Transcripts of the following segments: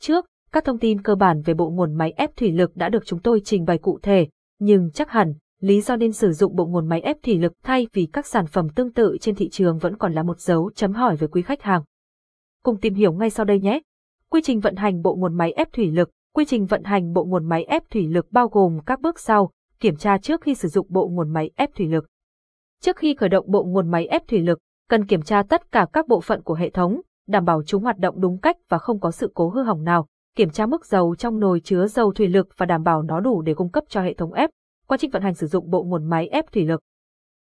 trước, các thông tin cơ bản về bộ nguồn máy ép thủy lực đã được chúng tôi trình bày cụ thể, nhưng chắc hẳn, lý do nên sử dụng bộ nguồn máy ép thủy lực thay vì các sản phẩm tương tự trên thị trường vẫn còn là một dấu chấm hỏi với quý khách hàng. Cùng tìm hiểu ngay sau đây nhé. Quy trình vận hành bộ nguồn máy ép thủy lực Quy trình vận hành bộ nguồn máy ép thủy lực bao gồm các bước sau, kiểm tra trước khi sử dụng bộ nguồn máy ép thủy lực. Trước khi khởi động bộ nguồn máy ép thủy lực, cần kiểm tra tất cả các bộ phận của hệ thống, đảm bảo chúng hoạt động đúng cách và không có sự cố hư hỏng nào, kiểm tra mức dầu trong nồi chứa dầu thủy lực và đảm bảo nó đủ để cung cấp cho hệ thống ép. Quá trình vận hành sử dụng bộ nguồn máy ép thủy lực.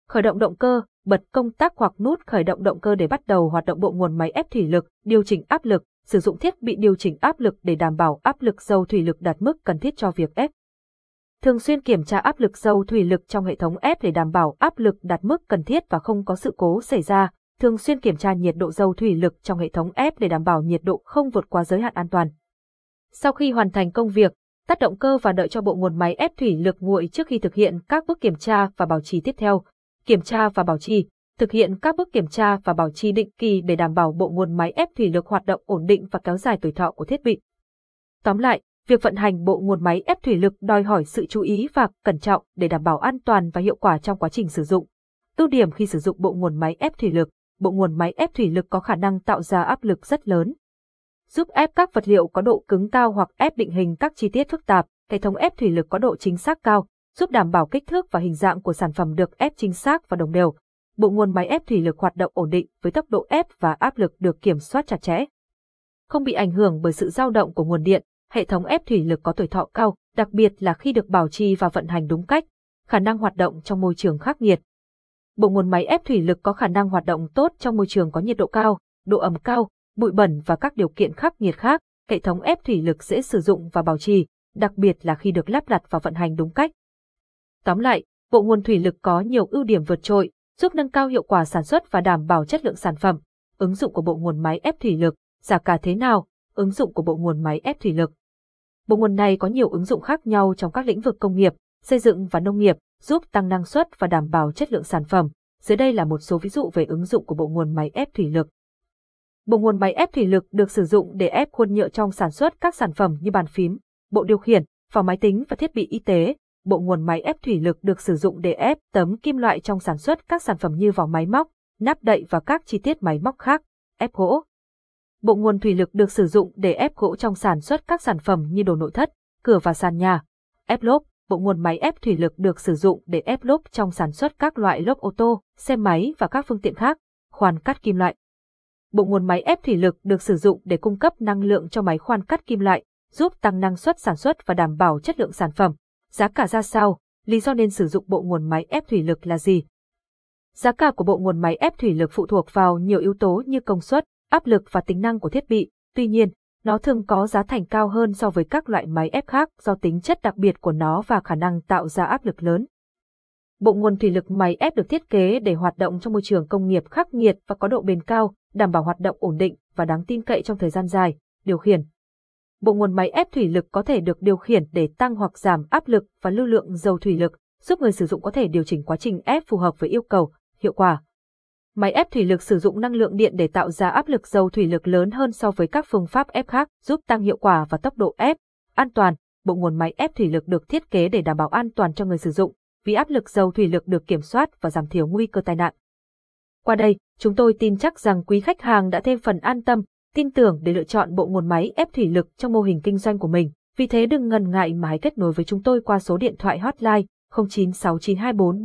Khởi động động cơ, bật công tắc hoặc nút khởi động động cơ để bắt đầu hoạt động bộ nguồn máy ép thủy lực, điều chỉnh áp lực, sử dụng thiết bị điều chỉnh áp lực để đảm bảo áp lực dầu thủy lực đạt mức cần thiết cho việc ép. Thường xuyên kiểm tra áp lực dầu thủy lực trong hệ thống ép để đảm bảo áp lực đạt mức cần thiết và không có sự cố xảy ra. Thường xuyên kiểm tra nhiệt độ dầu thủy lực trong hệ thống ép để đảm bảo nhiệt độ không vượt qua giới hạn an toàn. Sau khi hoàn thành công việc, tắt động cơ và đợi cho bộ nguồn máy ép thủy lực nguội trước khi thực hiện các bước kiểm tra và bảo trì tiếp theo. Kiểm tra và bảo trì thực hiện các bước kiểm tra và bảo trì định kỳ để đảm bảo bộ nguồn máy ép thủy lực hoạt động ổn định và kéo dài tuổi thọ của thiết bị. Tóm lại, việc vận hành bộ nguồn máy ép thủy lực đòi hỏi sự chú ý và cẩn trọng để đảm bảo an toàn và hiệu quả trong quá trình sử dụng. Ưu điểm khi sử dụng bộ nguồn máy ép thủy lực, bộ nguồn máy ép thủy lực có khả năng tạo ra áp lực rất lớn. Giúp ép các vật liệu có độ cứng cao hoặc ép định hình các chi tiết phức tạp, hệ thống ép thủy lực có độ chính xác cao, giúp đảm bảo kích thước và hình dạng của sản phẩm được ép chính xác và đồng đều, bộ nguồn máy ép thủy lực hoạt động ổn định với tốc độ ép và áp lực được kiểm soát chặt chẽ. Không bị ảnh hưởng bởi sự dao động của nguồn điện, hệ thống ép thủy lực có tuổi thọ cao, đặc biệt là khi được bảo trì và vận hành đúng cách, khả năng hoạt động trong môi trường khắc nghiệt. Bộ nguồn máy ép thủy lực có khả năng hoạt động tốt trong môi trường có nhiệt độ cao, độ ẩm cao, bụi bẩn và các điều kiện khắc nghiệt khác, hệ thống ép thủy lực dễ sử dụng và bảo trì, đặc biệt là khi được lắp đặt và vận hành đúng cách. Tóm lại, bộ nguồn thủy lực có nhiều ưu điểm vượt trội, giúp nâng cao hiệu quả sản xuất và đảm bảo chất lượng sản phẩm. Ứng dụng của bộ nguồn máy ép thủy lực, giá cả thế nào? Ứng dụng của bộ nguồn máy ép thủy lực. Bộ nguồn này có nhiều ứng dụng khác nhau trong các lĩnh vực công nghiệp, xây dựng và nông nghiệp, giúp tăng năng suất và đảm bảo chất lượng sản phẩm. Dưới đây là một số ví dụ về ứng dụng của bộ nguồn máy ép thủy lực. Bộ nguồn máy ép thủy lực được sử dụng để ép khuôn nhựa trong sản xuất các sản phẩm như bàn phím, bộ điều khiển, phòng máy tính và thiết bị y tế, bộ nguồn máy ép thủy lực được sử dụng để ép tấm kim loại trong sản xuất các sản phẩm như vỏ máy móc, nắp đậy và các chi tiết máy móc khác, ép gỗ. Bộ nguồn thủy lực được sử dụng để ép gỗ trong sản xuất các sản phẩm như đồ nội thất, cửa và sàn nhà. Ép lốp, bộ nguồn máy ép thủy lực được sử dụng để ép lốp trong sản xuất các loại lốp ô tô, xe máy và các phương tiện khác, khoan cắt kim loại. Bộ nguồn máy ép thủy lực được sử dụng để cung cấp năng lượng cho máy khoan cắt kim loại, giúp tăng năng suất sản xuất và đảm bảo chất lượng sản phẩm. Giá cả ra sao? Lý do nên sử dụng bộ nguồn máy ép thủy lực là gì? Giá cả của bộ nguồn máy ép thủy lực phụ thuộc vào nhiều yếu tố như công suất, áp lực và tính năng của thiết bị. Tuy nhiên, nó thường có giá thành cao hơn so với các loại máy ép khác do tính chất đặc biệt của nó và khả năng tạo ra áp lực lớn. Bộ nguồn thủy lực máy ép được thiết kế để hoạt động trong môi trường công nghiệp khắc nghiệt và có độ bền cao, đảm bảo hoạt động ổn định và đáng tin cậy trong thời gian dài. Điều khiển bộ nguồn máy ép thủy lực có thể được điều khiển để tăng hoặc giảm áp lực và lưu lượng dầu thủy lực, giúp người sử dụng có thể điều chỉnh quá trình ép phù hợp với yêu cầu, hiệu quả. Máy ép thủy lực sử dụng năng lượng điện để tạo ra áp lực dầu thủy lực lớn hơn so với các phương pháp ép khác, giúp tăng hiệu quả và tốc độ ép. An toàn, bộ nguồn máy ép thủy lực được thiết kế để đảm bảo an toàn cho người sử dụng, vì áp lực dầu thủy lực được kiểm soát và giảm thiểu nguy cơ tai nạn. Qua đây, chúng tôi tin chắc rằng quý khách hàng đã thêm phần an tâm tin tưởng để lựa chọn bộ nguồn máy ép thủy lực trong mô hình kinh doanh của mình. Vì thế đừng ngần ngại mà hãy kết nối với chúng tôi qua số điện thoại hotline 096924